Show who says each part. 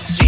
Speaker 1: God's